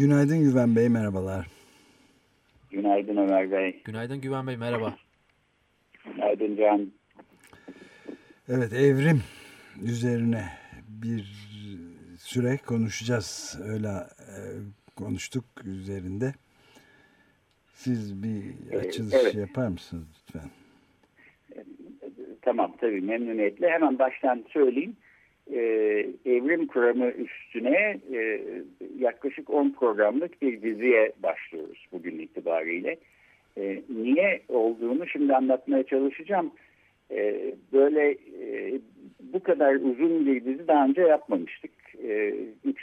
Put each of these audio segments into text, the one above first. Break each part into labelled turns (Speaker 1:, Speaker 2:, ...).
Speaker 1: Günaydın Güven Bey, merhabalar.
Speaker 2: Günaydın Ömer Bey.
Speaker 3: Günaydın Güven Bey, merhaba.
Speaker 2: Günaydın Can.
Speaker 1: Evet, evrim üzerine bir süre konuşacağız. Öyle e, konuştuk üzerinde. Siz bir açılış evet. yapar mısınız lütfen?
Speaker 2: Tamam tabii memnuniyetle. Hemen baştan söyleyeyim. Ee, evrim kuramı üstüne e, yaklaşık 10 programlık bir diziye başlıyoruz bugün itibariyle. E, niye olduğunu şimdi anlatmaya çalışacağım. E, böyle e, bu kadar uzun bir dizi daha önce yapmamıştık. E,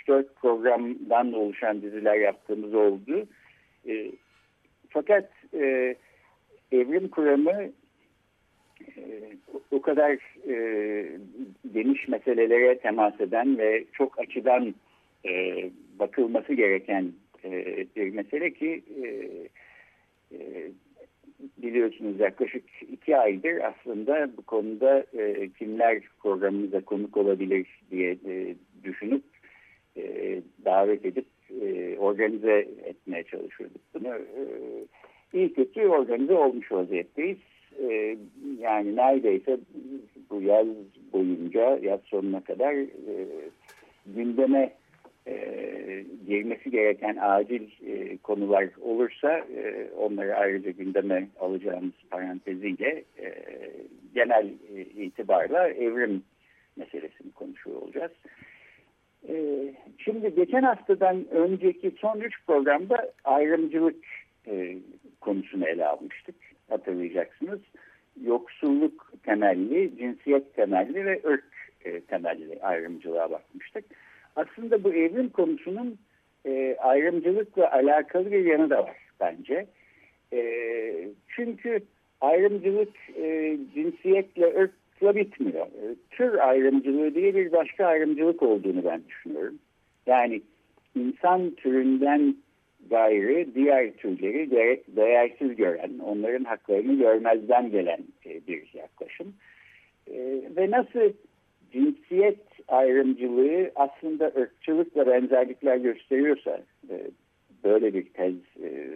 Speaker 2: 3-4 programdan oluşan diziler yaptığımız oldu. E, fakat e, evrim kuramı e, o kadar e, geniş meselelere temas eden ve çok açıdan e, bakılması gereken e, bir mesele ki e, e, biliyorsunuz yaklaşık iki aydır aslında bu konuda e, kimler programımıza konuk olabilir diye e, düşünüp e, davet edip e, organize etmeye çalışıyorduk bunu. E, iyi kötü organize olmuş vaziyetteyiz e, yani neredeyse bu yaz boyunca yaz sonuna kadar e, gündeme e, girmesi gereken acil e, konular olursa e, onları ayrıca gündeme alacağımız paranteziyle e, genel itibarla evrim meselesini konuşuyor olacağız. Şimdi geçen haftadan önceki son üç programda ayrımcılık konusunu ele almıştık hatırlayacaksınız. Yoksulluk temelli, cinsiyet temelli ve ırk e, temelli ayrımcılığa bakmıştık. Aslında bu evrim konusunun e, ayrımcılıkla alakalı bir yanı da var bence. E, çünkü ayrımcılık e, cinsiyetle, ırkla bitmiyor. Tür ayrımcılığı diye bir başka ayrımcılık olduğunu ben düşünüyorum. Yani insan türünden gayrı diğer türleri de, değersiz gören, onların haklarını görmezden gelen e, bir yaklaşım. E, ve nasıl cinsiyet ayrımcılığı aslında ırkçılıkla benzerlikler gösteriyorsa, e, böyle bir tez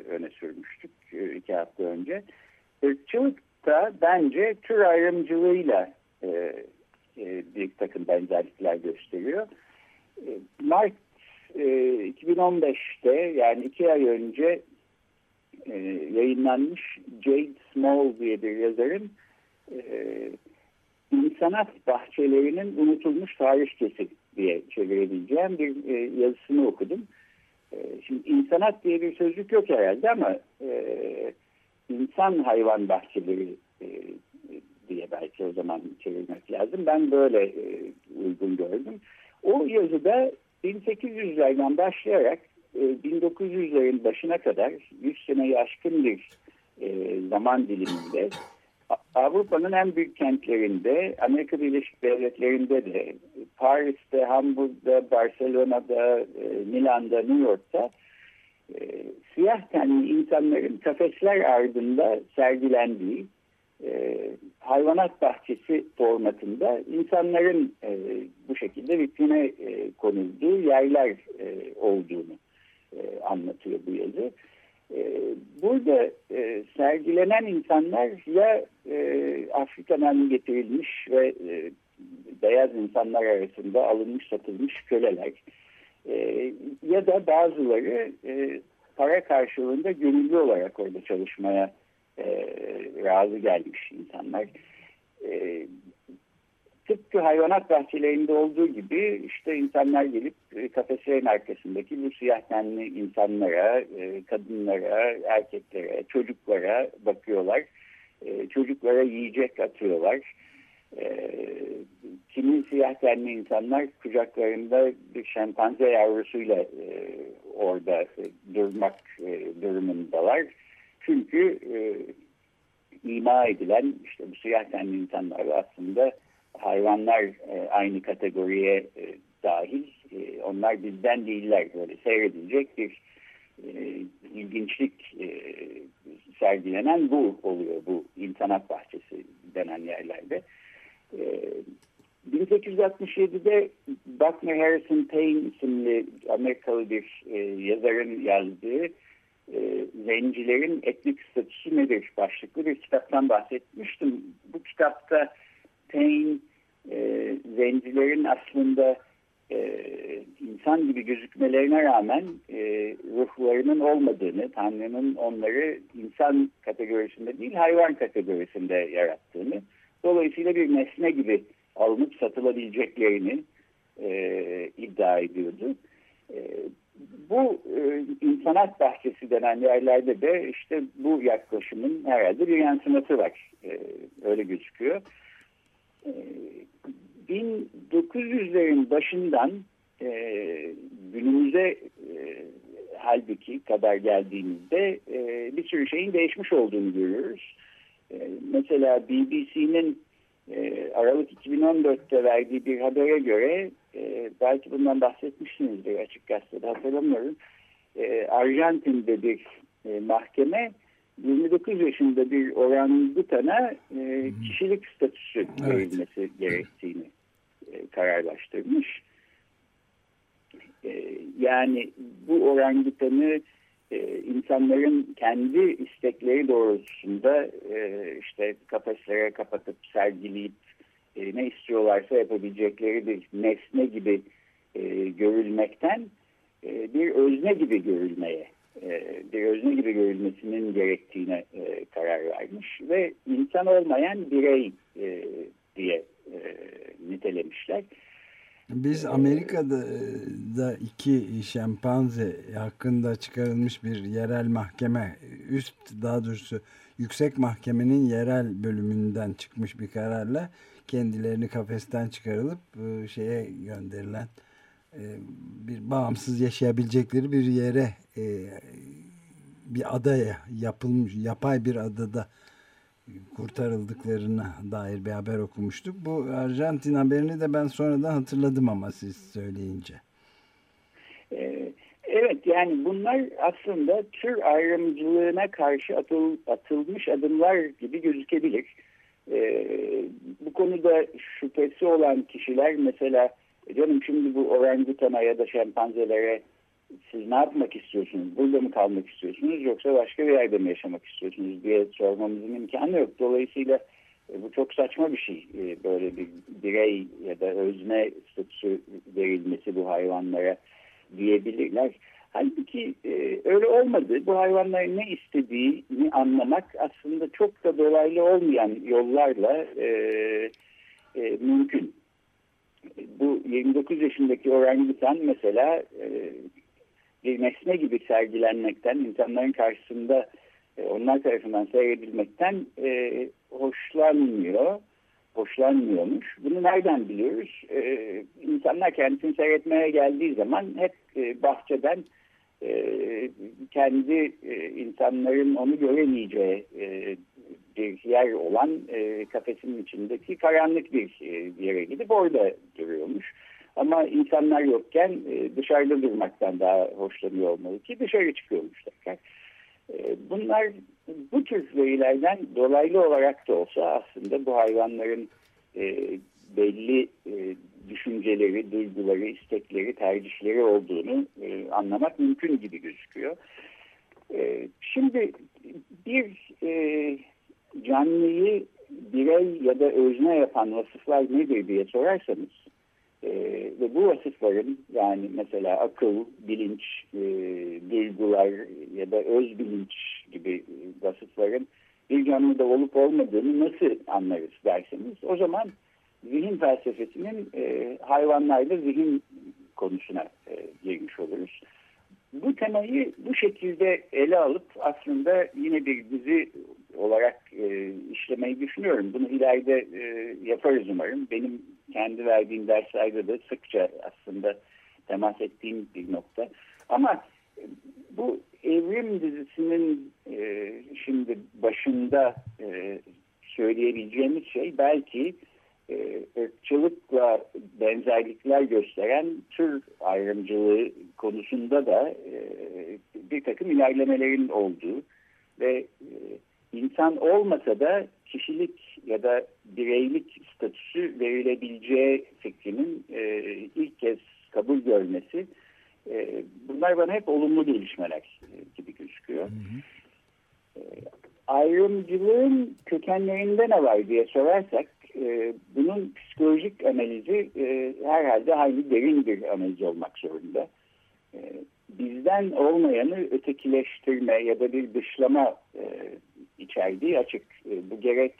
Speaker 2: öne sürmüştük iki hafta önce. Irkçılık da bence tür ayrımcılığıyla bir takım benzerlikler gösteriyor. Mark e, 2015'te yani iki ay önce e, yayınlanmış Jade Small diye bir yazarın e, insanat bahçelerinin unutulmuş tarihçesi diye çevirebileceğim bir e, yazısını okudum. E, şimdi insanat diye bir sözcük yok herhalde ama e, insan hayvan bahçeleri e, diye belki o zaman çevirmek lazım. Ben böyle e, uygun gördüm. O yazıda 1800'lerden başlayarak 1900'lerin e, başına kadar 100 seneyi aşkın bir e, zaman diliminde Avrupa'nın en büyük kentlerinde, Amerika Birleşik Devletleri'nde de, Paris'te, Hamburg'da, Barcelona'da, e, Milan'da, New York'ta siyah tenli insanların kafesler ardında sergilendiği e, hayvanat bahçesi formatında insanların e, bu şekilde vitrine e, konulduğu yerler e, olduğunu e, anlatıyor bu yazı. E, burada e, sergilenen insanlar ya e, Afrika'dan getirilmiş ve e, beyaz insanlar arasında alınmış satılmış köleler e, ya da bazıları e, para karşılığında gönüllü olarak orada çalışmaya e, razı gelmiş insanlar. E, tıpkı hayvanat bahçelerinde olduğu gibi işte insanlar gelip e, kafeslerin arkasındaki bu siyah tenli insanlara, e, kadınlara, erkeklere, çocuklara bakıyorlar. E, çocuklara yiyecek atıyorlar. Kimi siyah tenli insanlar kucaklarında bir şempanze yavrusuyla orada durmak durumundalar. Çünkü e, ima edilen işte bu siyah tenli insanlar aslında hayvanlar e, aynı kategoriye e, dahil. E, onlar bizden değiller. Böyle seyredilecek bir e, ilginçlik e, sergilenen bu oluyor. Bu insanat bahçesi denen yerlerde. E, 1867'de Buckner Harrison Payne isimli Amerikalı bir e, yazarın yazdığı e, zencilerin etnik statüsü nedir başlıklı bir kitaptan bahsetmiştim. Bu kitapta Payne e, zencilerin aslında e, insan gibi gözükmelerine rağmen e, ruhlarının olmadığını, Tanrı'nın onları insan kategorisinde değil hayvan kategorisinde yarattığını, dolayısıyla bir nesne gibi alınıp satılabileceklerini e, iddia ediyordu. E, bu e, insanat bahçesi denen yerlerde de işte bu yaklaşımın herhalde bir yansıması var. E, öyle gözüküyor. E, 1900'lerin başından e, günümüze e, halbuki kadar geldiğimizde e, bir sürü şeyin değişmiş olduğunu görüyoruz. E, mesela BBC'nin e, Aralık 2014'te verdiği bir habere göre e, belki bundan bahsetmişsinizdir açık gazetede hatırlamıyorum. E, Arjantin'de bir e, mahkeme 29 yaşında bir orangutana e, kişilik statüsü evet. verilmesi gerektiğini e, kararlaştırmış. E, yani bu orangutanı e, insanların kendi istekleri doğrultusunda e, işte kafeslere kapatıp sergileyip e, ne istiyorlarsa yapabilecekleri bir nesne gibi e, görülmekten e, bir özne gibi görülmeye e, bir özne gibi görülmesinin gerektiğine e, karar vermiş ve insan olmayan birey e, diye e, nitelemişler.
Speaker 1: Biz Amerika'da da iki şempanze hakkında çıkarılmış bir yerel mahkeme, üst daha doğrusu yüksek mahkemenin yerel bölümünden çıkmış bir kararla kendilerini kafesten çıkarılıp şeye gönderilen bir bağımsız yaşayabilecekleri bir yere bir adaya yapılmış yapay bir adada kurtarıldıklarına dair bir haber okumuştuk. Bu Arjantin haberini de ben sonradan hatırladım ama siz söyleyince.
Speaker 2: Evet yani bunlar aslında tür ayrımcılığına karşı atıl, atılmış adımlar gibi gözükebilir. Ee, bu konuda şüphesi olan kişiler mesela canım şimdi bu orangutana ya da şempanzelere siz ne yapmak istiyorsunuz? Burada mı kalmak istiyorsunuz yoksa başka bir yerde mi yaşamak istiyorsunuz diye sormamızın imkanı yok. Dolayısıyla e, bu çok saçma bir şey. E, böyle bir birey ya da özne statüsü verilmesi bu hayvanlara diyebilirler. Halbuki e, öyle olmadı. Bu hayvanların ne istediğini anlamak aslında çok da dolaylı olmayan yollarla e, e, mümkün. Bu 29 yaşındaki orangutan mesela e, bir nesne gibi sergilenmekten, insanların karşısında e, onlar tarafından seyredilmekten e, hoşlanmıyor, hoşlanmıyormuş. Bunu nereden biliyoruz? E, insanlar kendisini seyretmeye geldiği zaman hep e, bahçeden e, kendi e, insanların onu göremeyeceği e, bir yer olan e, kafesinin içindeki karanlık bir yere gidip orada duruyormuş. Ama insanlar yokken dışarıda durmaktan daha hoşlanıyor olmalı ki dışarı çıkıyormuş tekrar. Bunlar bu tür verilerden dolaylı olarak da olsa aslında bu hayvanların belli düşünceleri, duyguları, istekleri, tercihleri olduğunu anlamak mümkün gibi gözüküyor. şimdi bir canlıyı birey ya da özne yapan vasıflar nedir diye sorarsanız e, ve bu vasıfların yani mesela akıl, bilinç, e, duygular ya da öz bilinç gibi vasıfların bir canlıda olup olmadığını nasıl anlarız derseniz o zaman zihin felsefesinin e, hayvanlarda zihin konusuna e, girmiş oluruz. Bu temayı bu şekilde ele alıp aslında yine bir dizi olarak e, işlemeyi düşünüyorum. Bunu ileride e, yaparız umarım. Benim kendi verdiğim derslerde de sıkça aslında temas ettiğim bir nokta. Ama bu Evrim dizisinin e, şimdi başında e, söyleyebileceğimiz şey belki e, ırkçılıkla benzerlikler gösteren tür ayrımcılığı konusunda da e, bir takım ilerlemelerin olduğu ve e, insan olmasa da kişilik ya da bireylik statüsü verilebileceği fikrinin e, ilk kez kabul görmesi e, bunlar bana hep olumlu gelişmeler gibi gözüküyor. Hı hı. E, ayrımcılığın kökenlerinde ne var diye sorarsak e, bunun psikolojik analizi e, herhalde hayli derin bir analiz olmak zorunda. E, bizden olmayanı ötekileştirme ya da bir dışlama e, içerdiği açık. Bu gerek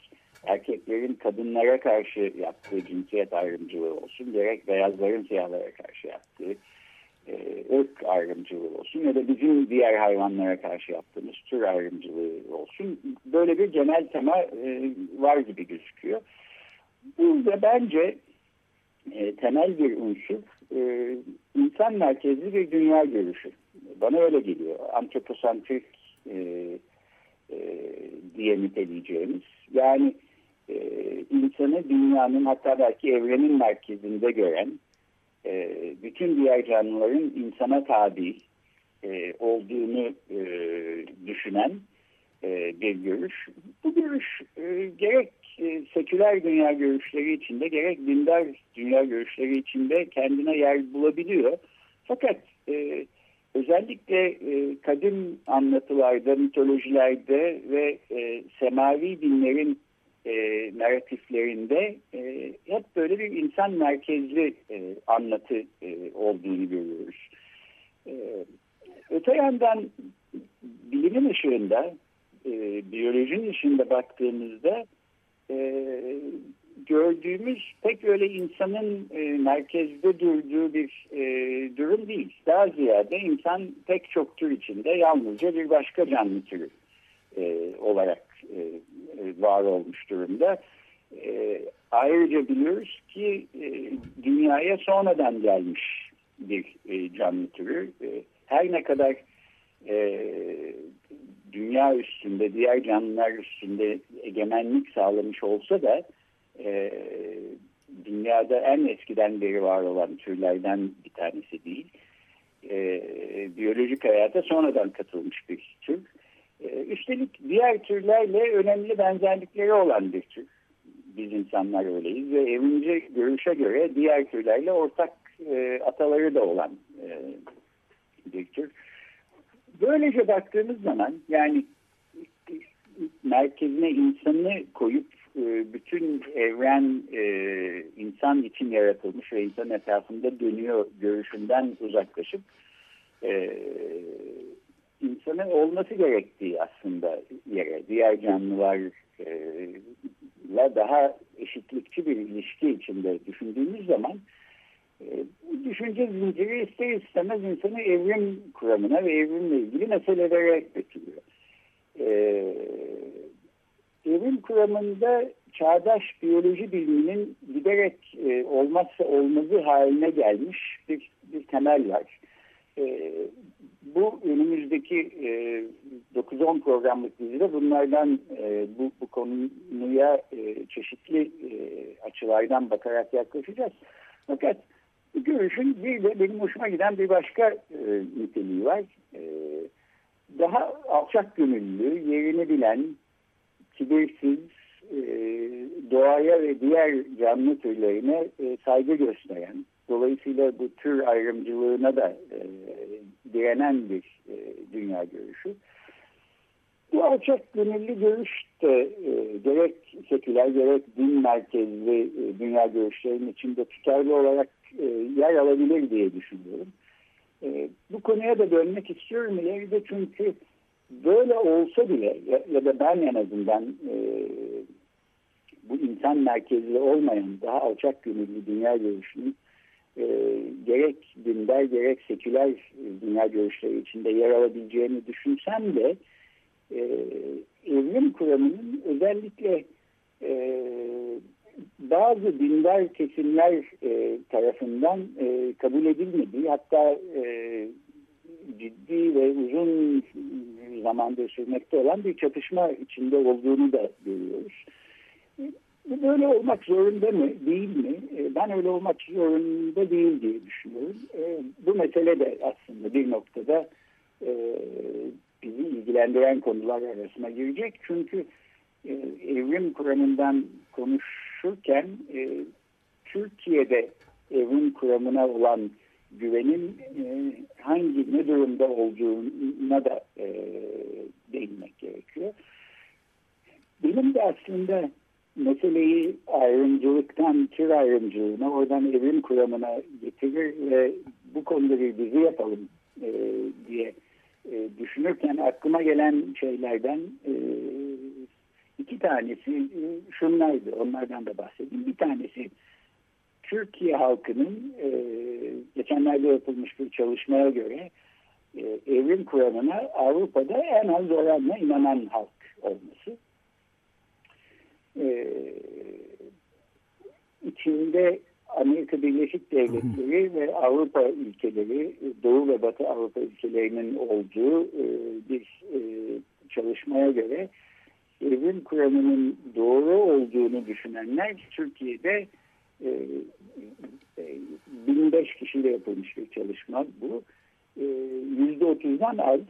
Speaker 2: erkeklerin kadınlara karşı yaptığı cinsiyet ayrımcılığı olsun, gerek beyazların siyahlara karşı yaptığı ırk ayrımcılığı olsun ya da bizim diğer hayvanlara karşı yaptığımız tür ayrımcılığı olsun. Böyle bir genel tema var gibi gözüküyor. Burada bence e, temel bir unsur e, insan merkezli bir dünya görüşü. Bana öyle geliyor. Antroposantrik e, e, diye niteleyeceğimiz. Yani e, insanı dünyanın hatta belki evrenin merkezinde gören, e, bütün diğer canlıların insana tabi e, olduğunu e, düşünen e, bir görüş. Bu görüş e, gerek e, seküler dünya görüşleri içinde gerek dindar dünya görüşleri içinde kendine yer bulabiliyor. Fakat özellikle e, kadim anlatılarda, mitolojilerde ve semavi dinlerin e, narratiflerinde e, hep böyle bir insan merkezli e, anlatı e, olduğunu görüyoruz. E, öte yandan bilimin ışığında, e, biyolojinin ışığında baktığımızda e, gördüğümüz pek öyle insanın e, merkezde durduğu bir e, durum değil. Daha ziyade insan pek çok tür içinde yalnızca bir başka canlı türü e, olarak e, var olmuş durumda. E, ayrıca biliyoruz ki e, dünyaya sonradan gelmiş bir e, canlı türü. E, her ne kadar e, dünya üstünde, diğer canlılar üstünde egemenlik sağlamış olsa da e, dünyada en eskiden beri var olan türlerden bir tanesi değil. E, biyolojik hayata sonradan katılmış bir tür. E, üstelik diğer türlerle önemli benzerlikleri olan bir tür. Biz insanlar öyleyiz ve evrimci görüşe göre diğer türlerle ortak e, ataları da olan. Böylece baktığımız zaman yani merkezine insanı koyup e, bütün evren e, insan için yaratılmış ve insan etrafında dönüyor görüşünden uzaklaşıp e, insanın olması gerektiği aslında yere diğer canlılarla daha eşitlikçi bir ilişki içinde düşündüğümüz zaman bu düşünce zinciri ister istemez insanı evrim kuramına ve evrimle ilgili meselelere götürüyor. Ee, evrim kuramında çağdaş biyoloji biliminin giderek e, olmazsa olmazı haline gelmiş bir, bir temel var. E, bu önümüzdeki e, 9-10 programlık dizide bunlardan e, bu, bu konuya e, çeşitli e, açılardan bakarak yaklaşacağız. Fakat bu görüşün bir de benim hoşuma giden bir başka e, niteliği var. E, daha alçak gönüllü, yerini bilen, kibirsiz, e, doğaya ve diğer canlı türlerine e, saygı gösteren, dolayısıyla bu tür ayrımcılığına da e, direnen bir e, dünya görüşü. Bu alçak gönüllü görüş de e, gerek seküler gerek din merkezli e, dünya görüşlerinin içinde tutarlı olarak e, yer alabilir diye düşünüyorum. E, bu konuya da dönmek istiyorum ileride çünkü böyle olsa bile ya, da ben en azından e, bu insan merkezli olmayan daha alçak gönüllü dünya görüşünün e, gerek dindar gerek seküler dünya görüşleri içinde yer alabileceğini düşünsem de e, evrim kuramının özellikle e, bazı dindar kesimler e, tarafından e, kabul edilmediği hatta e, ciddi ve uzun zamandır sürmekte olan bir çatışma içinde olduğunu da görüyoruz. Bu böyle olmak zorunda mı, değil mi? E, ben öyle olmak zorunda değil diye düşünüyorum. E, bu mesele de aslında bir noktada e, bizi ilgilendiren konular arasına girecek. Çünkü evrim kuramından konuşurken Türkiye'de evrim kuramına olan güvenin hangi ne durumda olduğuna da değinmek gerekiyor. Benim de aslında meseleyi ayrımcılıktan tür ayrımcılığına, oradan evrim kuramına getirir ve bu konuları bizi yapalım e, diye e, düşünürken aklıma gelen şeylerden e, iki tanesi e, şunlardı. Onlardan da bahsedeyim. Bir tanesi Türkiye halkının e, geçenlerde yapılmış bir çalışmaya göre e, evrim kuramına Avrupa'da en az oranla inanan halk olması e, içinde Amerika Birleşik Devletleri ve Avrupa ülkeleri, Doğu ve Batı Avrupa ülkelerinin olduğu e, bir e, çalışmaya göre evrim kuramının doğru olduğunu düşünenler Türkiye'de e, e, 1005 kişiyle yapılmış bir çalışma bu. E, %30'dan az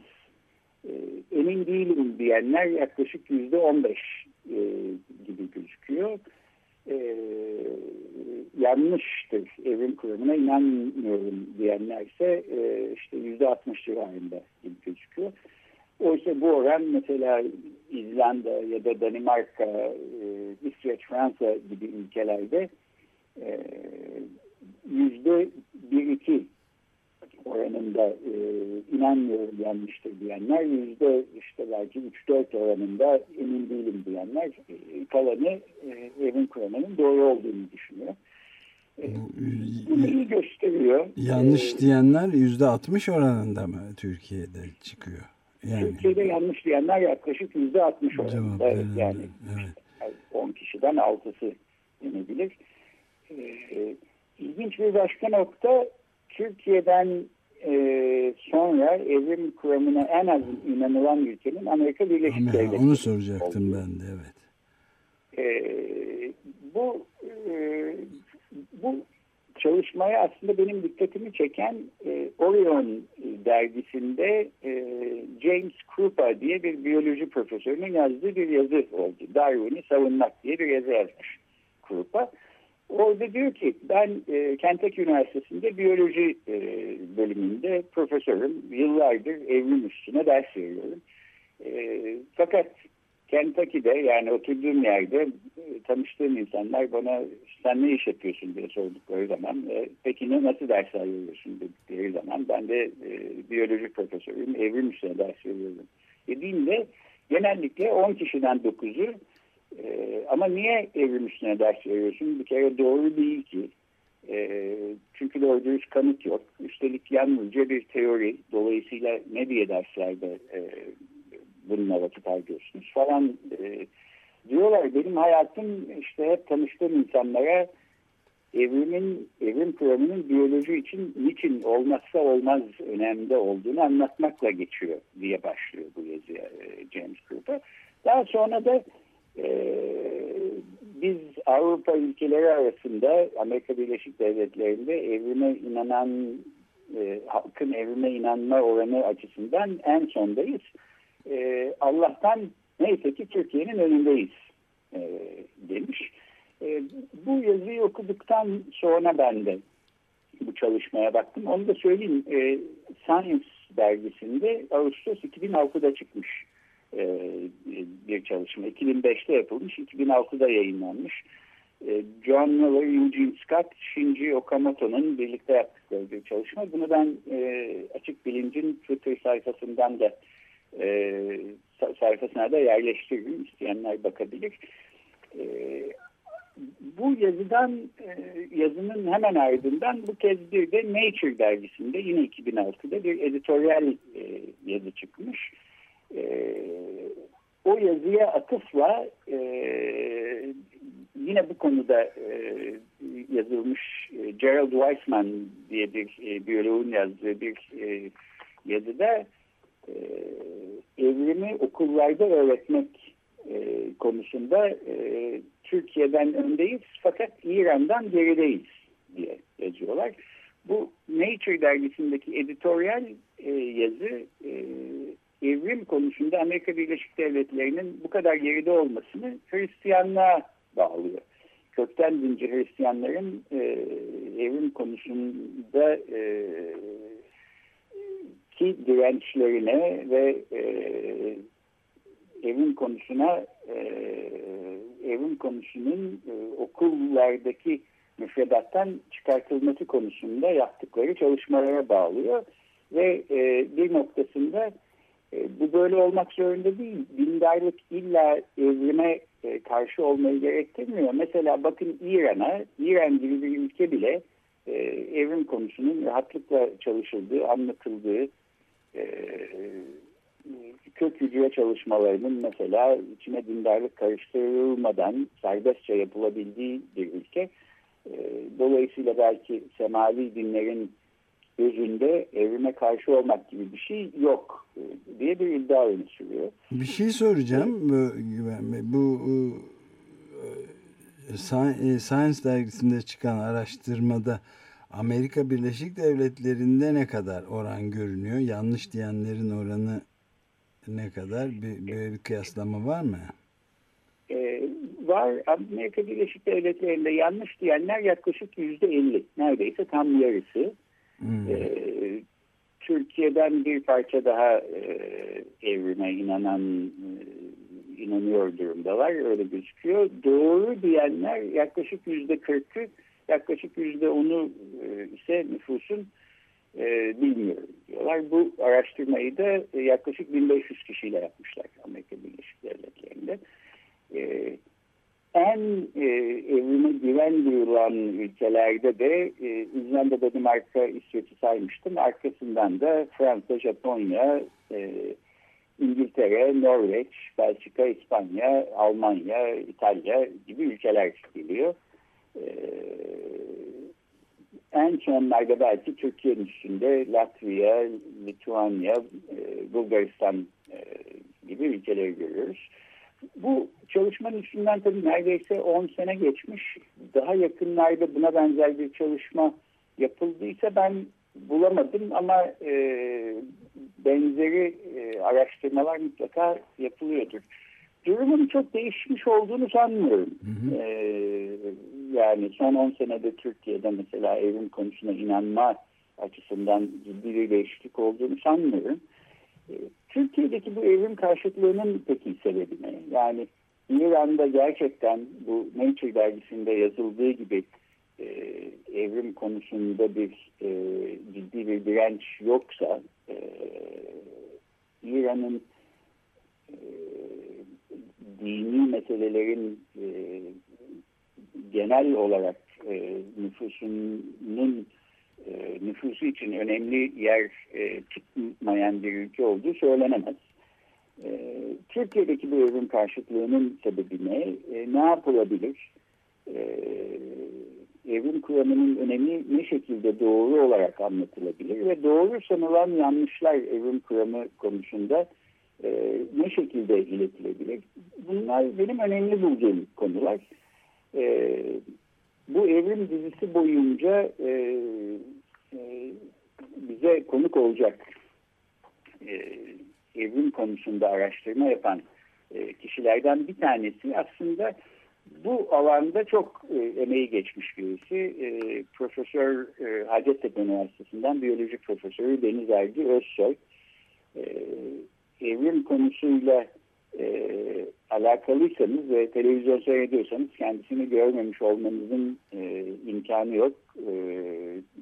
Speaker 2: e, emin değilim diyenler yaklaşık %15 e, gibi gözüküyor. E, yanlıştır evrim kuramına inanmıyorum diyenlerse e, işte yüzde altmış civarında gibi gözüküyor. Oysa bu oran mesela İzlanda ya da Danimarka, e, İsveç, Fransa gibi ülkelerde e, yüzde bir iki oranında e, inanmıyorum yanlıştır diyenler yüzde işte belki 3-4 oranında emin değilim diyenler e, kalanı e, evin kuramının doğru olduğunu düşünüyor. E, bu neyi gösteriyor?
Speaker 1: Yanlış ee, diyenler yüzde 60 oranında mı Türkiye'de çıkıyor?
Speaker 2: Yani, Türkiye'de yanlış diyenler yaklaşık yüzde 60 oranında. Evet, yani evet. 10 kişiden 6'sı denebilir. Ee, ilginç bir başka nokta Türkiye'den e, sonra evrim kuramına en az inanılan ülkenin Amerika Birleşik Devletleri.
Speaker 1: Onu soracaktım oldu. ben de evet.
Speaker 2: E, bu e, bu çalışmaya aslında benim dikkatimi çeken e, Orion dergisinde e, James Krupa diye bir biyoloji profesörünün yazdığı bir yazı oldu. Darwin'i savunmak diye bir yazı yazmış Krupa. Orada diyor ki ben e, Kentucky Üniversitesi'nde biyoloji e, bölümünde profesörüm. Yıllardır evrim üstüne ders veriyorum. E, fakat Kentucky'de yani oturduğum yerde e, tanıştığım insanlar bana sen ne iş yapıyorsun diye sordukları zaman e, peki ne nasıl dersler veriyorsun dedikleri zaman ben de e, biyoloji profesörüyüm evrim üstüne ders veriyorum dediğimde genellikle 10 kişiden 9'u e, ama niye evrim üstüne ders veriyorsun? Bir kere doğru değil ki. E, çünkü doğru dürüst kanıt yok. Üstelik yalnızca bir teori. Dolayısıyla ne diye derslerde e, bununla vakit harcıyorsunuz falan e, diyorlar. Benim hayatım işte hep tanıştığım insanlara evrimin, evrim kuramının biyoloji için niçin olmazsa olmaz önemli olduğunu anlatmakla geçiyor diye başlıyor bu yazıya e, James Cooper. Daha sonra da ee, biz Avrupa ülkeleri arasında Amerika Birleşik Devletleri'nde evrime inanan e, halkın evrime inanma oranı açısından en sondayız. E, Allah'tan neyse ki Türkiye'nin önündeyiz e, demiş. E, bu yazıyı okuduktan sonra ben de bu çalışmaya baktım. Onu da söyleyeyim. E, Science dergisinde Ağustos 2006'da çıkmış e, bir çalışma. 2005'te yapılmış, 2006'da yayınlanmış. E, John Miller, Eugene Scott, Shinji Okamoto'nun birlikte yaptıkları bir çalışma. Bunu ben e, Açık Bilinc'in Twitter sayfasından da sayfasına da yerleştirdim. İsteyenler bakabilir. bu yazıdan yazının hemen ardından bu kez bir de Nature dergisinde yine 2006'da bir editoryal yazı çıkmış. Ee, o yazıya atıfla e, yine bu konuda e, yazılmış e, Gerald Weissman diye bir e, biyoloğun yazdığı bir e, yazıda e, evrimi okullarda öğretmek e, konusunda e, Türkiye'den öndeyiz fakat İran'dan gerideyiz diye yazıyorlar. Bu Nature dergisindeki editoryal e, yazı e, evrim konusunda Amerika Birleşik Devletleri'nin bu kadar geride olmasını Hristiyanlığa bağlıyor. Kökten dinci Hristiyanların e, evrim konusunda e, ki dirençlerine ve e, evrim konusuna e, evrim konusunun e, okullardaki müfredattan çıkartılması konusunda yaptıkları çalışmalara bağlıyor ve e, bir noktasında e, bu böyle olmak zorunda değil. Dindarlık illa evrime e, karşı olmayı gerektirmiyor. Mesela bakın İran'a, İran gibi bir ülke bile e, evrim konusunun rahatlıkla çalışıldığı, anlatıldığı, e, kök hücre çalışmalarının mesela içine dindarlık karıştırılmadan serbestçe yapılabildiği bir ülke. E, dolayısıyla belki semavi dinlerin gözünde evrime karşı olmak gibi bir şey yok e, diye bir iddia öne sürüyor.
Speaker 1: Bir şey soracağım. Bu, bu e, Science dergisinde çıkan araştırmada Amerika Birleşik Devletleri'nde ne kadar oran görünüyor? Yanlış diyenlerin oranı ne kadar? Bir, böyle bir kıyaslama var mı?
Speaker 2: Ee, var. Amerika Birleşik Devletleri'nde yanlış diyenler yaklaşık yüzde elli. Neredeyse tam yarısı. Hmm. Ee, Türkiye'den bir parça daha e, evrime inanan e, inanıyor durumdalar. Öyle gözüküyor. Doğru diyenler yaklaşık yüzde kırkı yaklaşık yüzde onu e, ise nüfusun e, bilmiyorum diyorlar. Bu araştırmayı da e, yaklaşık 1500 kişiyle yapmışlar Amerika Birleşik Devletleri'nde. E, en e, evrime güven duyulan ülkelerde de e, İzlanda, Danimarka, İsveç'i saymıştım. Arkasından da Fransa, Japonya, e, İngiltere, Norveç, Belçika, İspanya, Almanya, İtalya gibi ülkeler geliyor. E, en sonlarda belki Türkiye'nin üstünde Latvia, Litvanya, e, Bulgaristan e, gibi ülkeleri görüyoruz. Bu çalışmanın üstünden tabii neredeyse 10 sene geçmiş. Daha yakınlarda buna benzer bir çalışma yapıldıysa ben bulamadım ama e, benzeri araştırmalar mutlaka yapılıyordur. Durumun çok değişmiş olduğunu sanmıyorum. Hı hı. E, yani son 10 senede Türkiye'de mesela evrim konusuna inanma açısından ciddi bir değişiklik olduğunu sanmıyorum. E, Türkiye'deki bu evrim karşıtlığının peki sebebi ne? Yani İran'da gerçekten bu Nature dergisinde yazıldığı gibi e, evrim konusunda bir e, ciddi bir direnç yoksa e, İran'ın dini meselelerin e, genel olarak e, nüfusunun e, nüfusu için önemli yer e, tutmayan bir ülke olduğu söylenemez. E, Türkiye'deki bu evrim karşıtlığının sebebi ne? E, ne yapılabilir? E, evrim kuramının önemi ne şekilde doğru olarak anlatılabilir ve doğru sanılan yanlışlar evrim kuramı konusunda e, ne şekilde iletilebilir? Bunlar benim önemli bulduğum konular. E, bu evrim dizisi boyunca e, e, bize konuk olacak e, evrim konusunda araştırma yapan e, kişilerden bir tanesi aslında bu alanda çok e, emeği geçmiş birisi. E, Profesör e, Hacettepe Üniversitesi'nden biyoloji profesörü Deniz Ergi Özsoy. E, evrim konusuyla e, alakalıysanız ve televizyon seyrediyorsanız kendisini görmemiş olmanızın e, imkanı yok. E,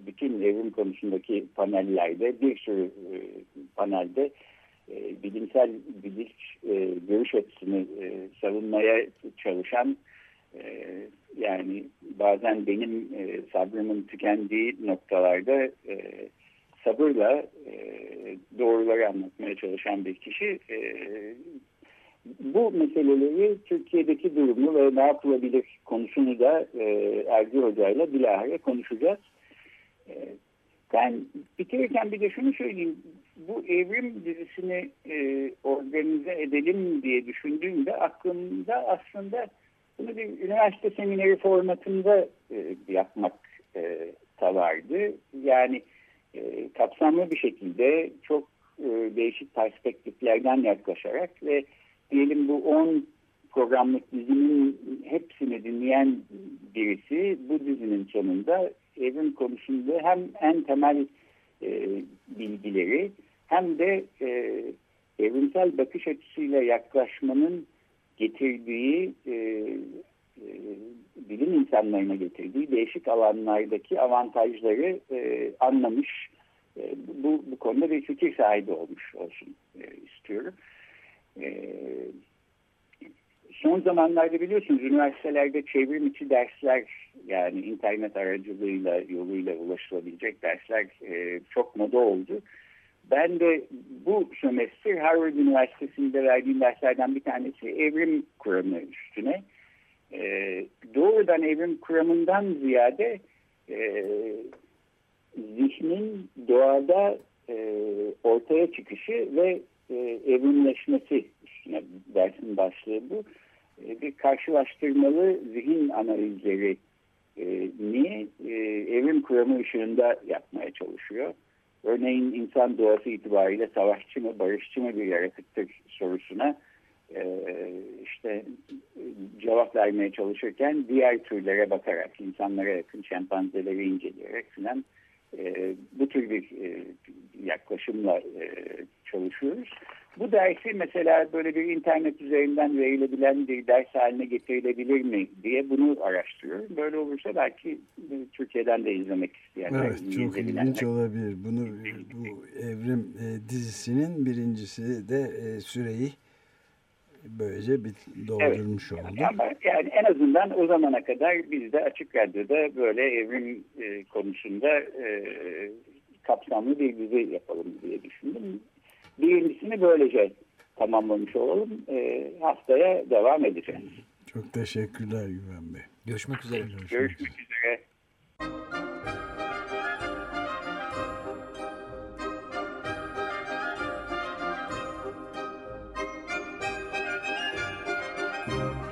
Speaker 2: bütün evrim konusundaki panellerde bir sürü e, panelde e, bilimsel bilinç e, görüş açısını e, savunmaya çalışan e, yani bazen benim e, sabrımın tükendiği noktalarda e, sabırla e, doğruları anlatmaya çalışan bir kişi. E, bu meseleleri Türkiye'deki durumu ve ne yapılabilir konusunu da e, Ergi Hoca ile bilahare konuşacağız. E, ben bitirirken bir de şunu söyleyeyim. Bu evrim dizisini e, organize edelim diye düşündüğümde aklımda aslında bunu bir üniversite semineri formatında e, yapmak e, vardı. Yani e, kapsamlı bir şekilde çok e, değişik perspektiflerden yaklaşarak ve diyelim bu 10 programlık dizinin hepsini dinleyen birisi bu dizinin sonunda evrim konusunda hem en temel e, bilgileri hem de e, evrimsel bakış açısıyla yaklaşmanın getirdiği e, e, bilim insanlarına getirdiği değişik alanlardaki avantajları e, anlamış e, bu, bu konuda bir fikir sahibi olmuş olsun istiyorum. Son zamanlarda biliyorsunuz üniversitelerde çevrim içi dersler yani internet aracılığıyla yoluyla ulaşılabilecek dersler çok moda oldu. Ben de bu sömestr Harvard Üniversitesi'nde verdiğim derslerden bir tanesi evrim kuramı üstüne. E, doğrudan evrim kuramından ziyade e, zihnin doğada e, ortaya çıkışı ve e, evrimleşmesi üstüne dersin başlığı bu. E, bir karşılaştırmalı zihin analizleri e, ni e, evrim kuramı ışığında yapmaya çalışıyor. Örneğin insan doğası itibariyle savaşçı mı barışçı mı bir yaratıktır sorusuna e, işte cevap vermeye çalışırken diğer türlere bakarak insanlara yakın şempanzeleri inceleyerek filan e, bu tür bir e, yaklaşımla e, çalışıyoruz. Bu dersi mesela böyle bir internet üzerinden verilebilen bir ders haline getirilebilir mi diye bunu araştırıyorum. Böyle olursa belki Türkiye'den de izlemek isteyenler.
Speaker 1: Evet çok ilginç olabilir. Bunu bu evrim e, dizisinin birincisi de e, süreyi böylece bir doldurmuş evet, oldu.
Speaker 2: Ama yani en azından o zamana kadar biz de Açık Radyo'da böyle evrim e, konusunda e, kapsamlı bir dizi yapalım diye düşündüm. Birincisini böylece tamamlamış olalım. E, haftaya devam edeceğiz.
Speaker 1: Çok teşekkürler Güven Bey.
Speaker 3: Görüşmek üzere.
Speaker 2: Görüşmek, Görüşmek üzere.